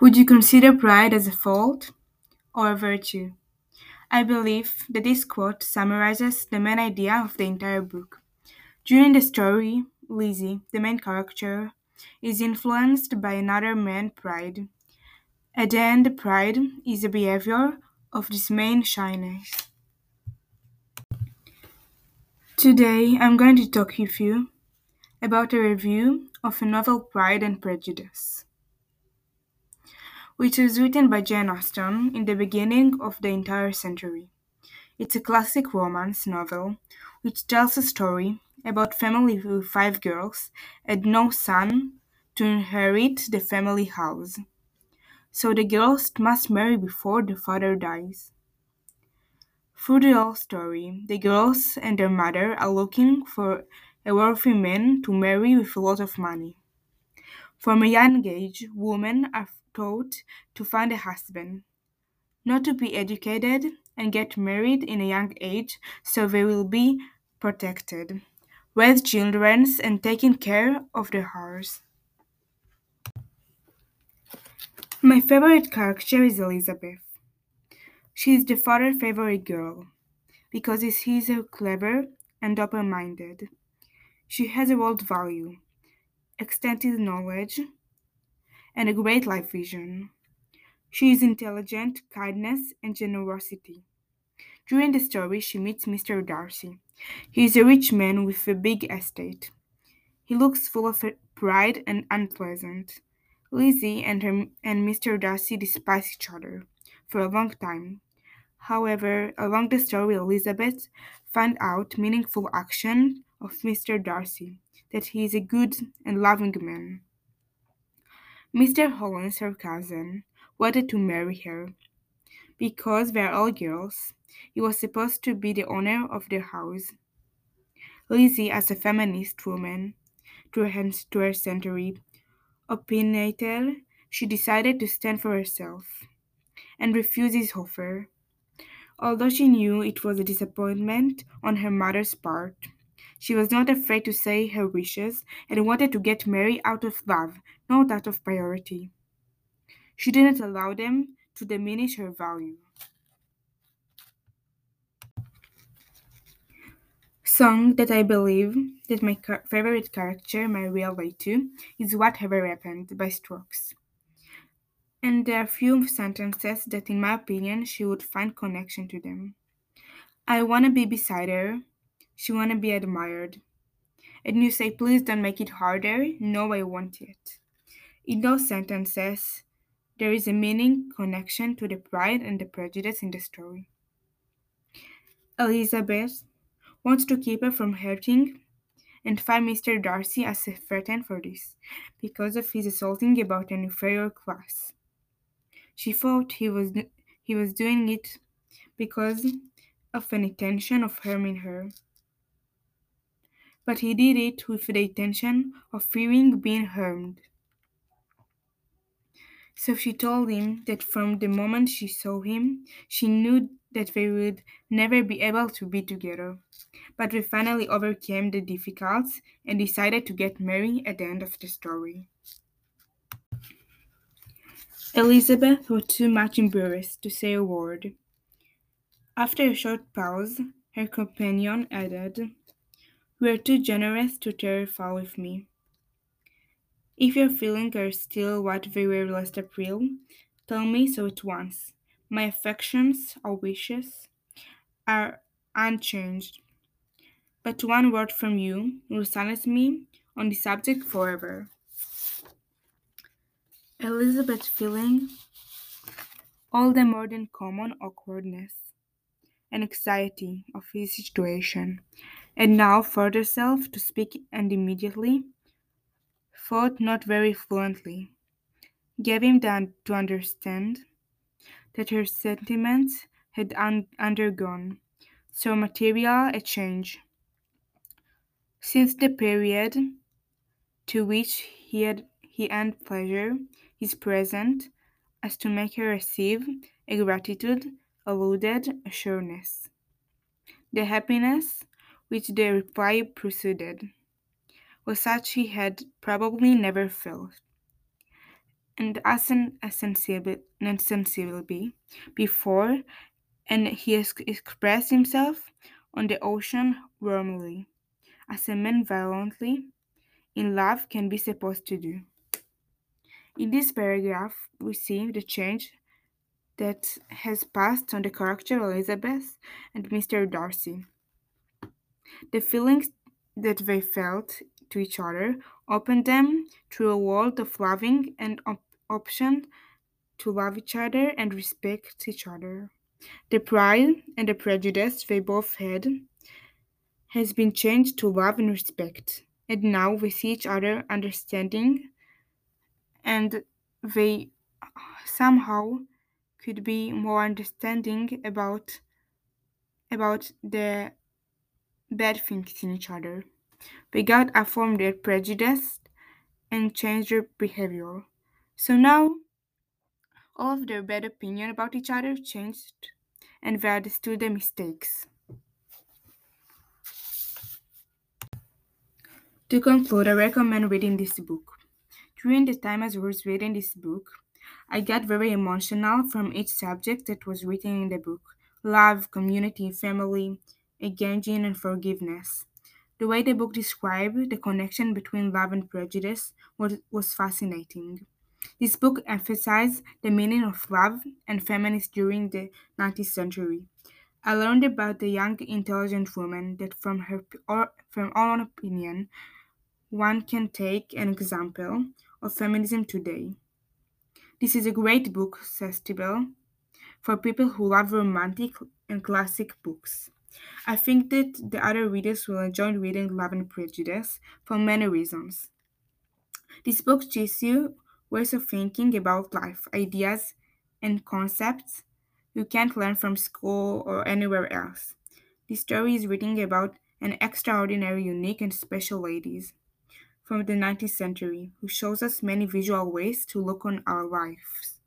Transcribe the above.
Would you consider pride as a fault or a virtue? I believe that this quote summarizes the main idea of the entire book. During the story, Lizzie, the main character, is influenced by another man, Pride. At the end, pride is the behavior of this main shyness. Today, I'm going to talk with you about a review of a novel Pride and Prejudice, which was written by Jane Austen in the beginning of the entire century. It's a classic romance novel which tells a story about a family with five girls and no son to inherit the family house. So the girls must marry before the father dies. Through the whole story, the girls and their mother are looking for a wealthy man to marry with a lot of money. From a young age, women are taught to find a husband, not to be educated and get married in a young age so they will be protected, raise children, and taking care of the house. My favorite character is Elizabeth. She is the father's favorite girl because he is so clever and open minded. She has a world value, extensive knowledge, and a great life vision. She is intelligent, kindness, and generosity. During the story, she meets Mr. Darcy. He is a rich man with a big estate. He looks full of pride and unpleasant. Lizzie and, her, and Mr. Darcy despise each other for a long time. However, along the story, Elizabeth finds out meaningful action of Mr. Darcy, that he is a good and loving man. Mr. Collins, her cousin, wanted to marry her. Because they are all girls, he was supposed to be the owner of the house. Lizzie, as a feminist woman, to her, to her century, opinionated, she decided to stand for herself and refuse his offer. Although she knew it was a disappointment on her mother's part, she was not afraid to say her wishes and wanted to get married out of love, not out of priority. She didn't allow them to diminish her value. Song that I believe that my favorite character may relate to is Whatever Happened by Strokes and there are few sentences that in my opinion she would find connection to them. I wanna be beside her, she wanna be admired. And you say please don't make it harder, no I won't yet. In those sentences, there is a meaning connection to the pride and the prejudice in the story. Elizabeth wants to keep her from hurting and find Mr. Darcy as a threat for this, because of his assaulting about an inferior class. She thought he was he was doing it because of an intention of harming her. But he did it with the intention of fearing being harmed. So she told him that from the moment she saw him, she knew that they would never be able to be together. But they finally overcame the difficulties and decided to get married at the end of the story. Elizabeth was too much embarrassed to say a word. After a short pause, her companion added, You are too generous to terrify with me. If your feelings are still what they were last April, tell me so at once. My affections or wishes are unchanged. But one word from you will silence me on the subject forever. Elizabeth feeling all the more than common awkwardness and anxiety of his situation, and now forced herself to speak and immediately thought not very fluently, gave him to understand that her sentiments had un- undergone so material a change since the period to which he had he earned pleasure is present as to make her receive a gratitude alluded assuredness. The happiness which the reply preceded was such he had probably never felt. and as an insensibility before, and he expressed himself on the ocean warmly, as a man violently in love can be supposed to do. In this paragraph, we see the change that has passed on the character of Elizabeth and Mr. Darcy. The feelings that they felt to each other open them through a world of loving and op- option to love each other and respect each other. The pride and the prejudice they both had has been changed to love and respect, and now we see each other understanding and they somehow could be more understanding about about the bad things in each other. They got affirmed their prejudice and changed their behavior. So now all of their bad opinion about each other changed and they understood their mistakes. To conclude, I recommend reading this book. During the time I was reading this book, I got very emotional from each subject that was written in the book love, community, family, engaging, and forgiveness. The way the book described the connection between love and prejudice was, was fascinating. This book emphasized the meaning of love and feminism during the 19th century. I learned about the young, intelligent woman that, from her from our own opinion, one can take an example of feminism today. This is a great book, says Tibble, for people who love romantic and classic books. I think that the other readers will enjoy reading Love and Prejudice for many reasons. This book teaches you ways of thinking about life, ideas, and concepts you can't learn from school or anywhere else. This story is written about an extraordinary, unique, and special ladies from the 19th century who shows us many visual ways to look on our lives.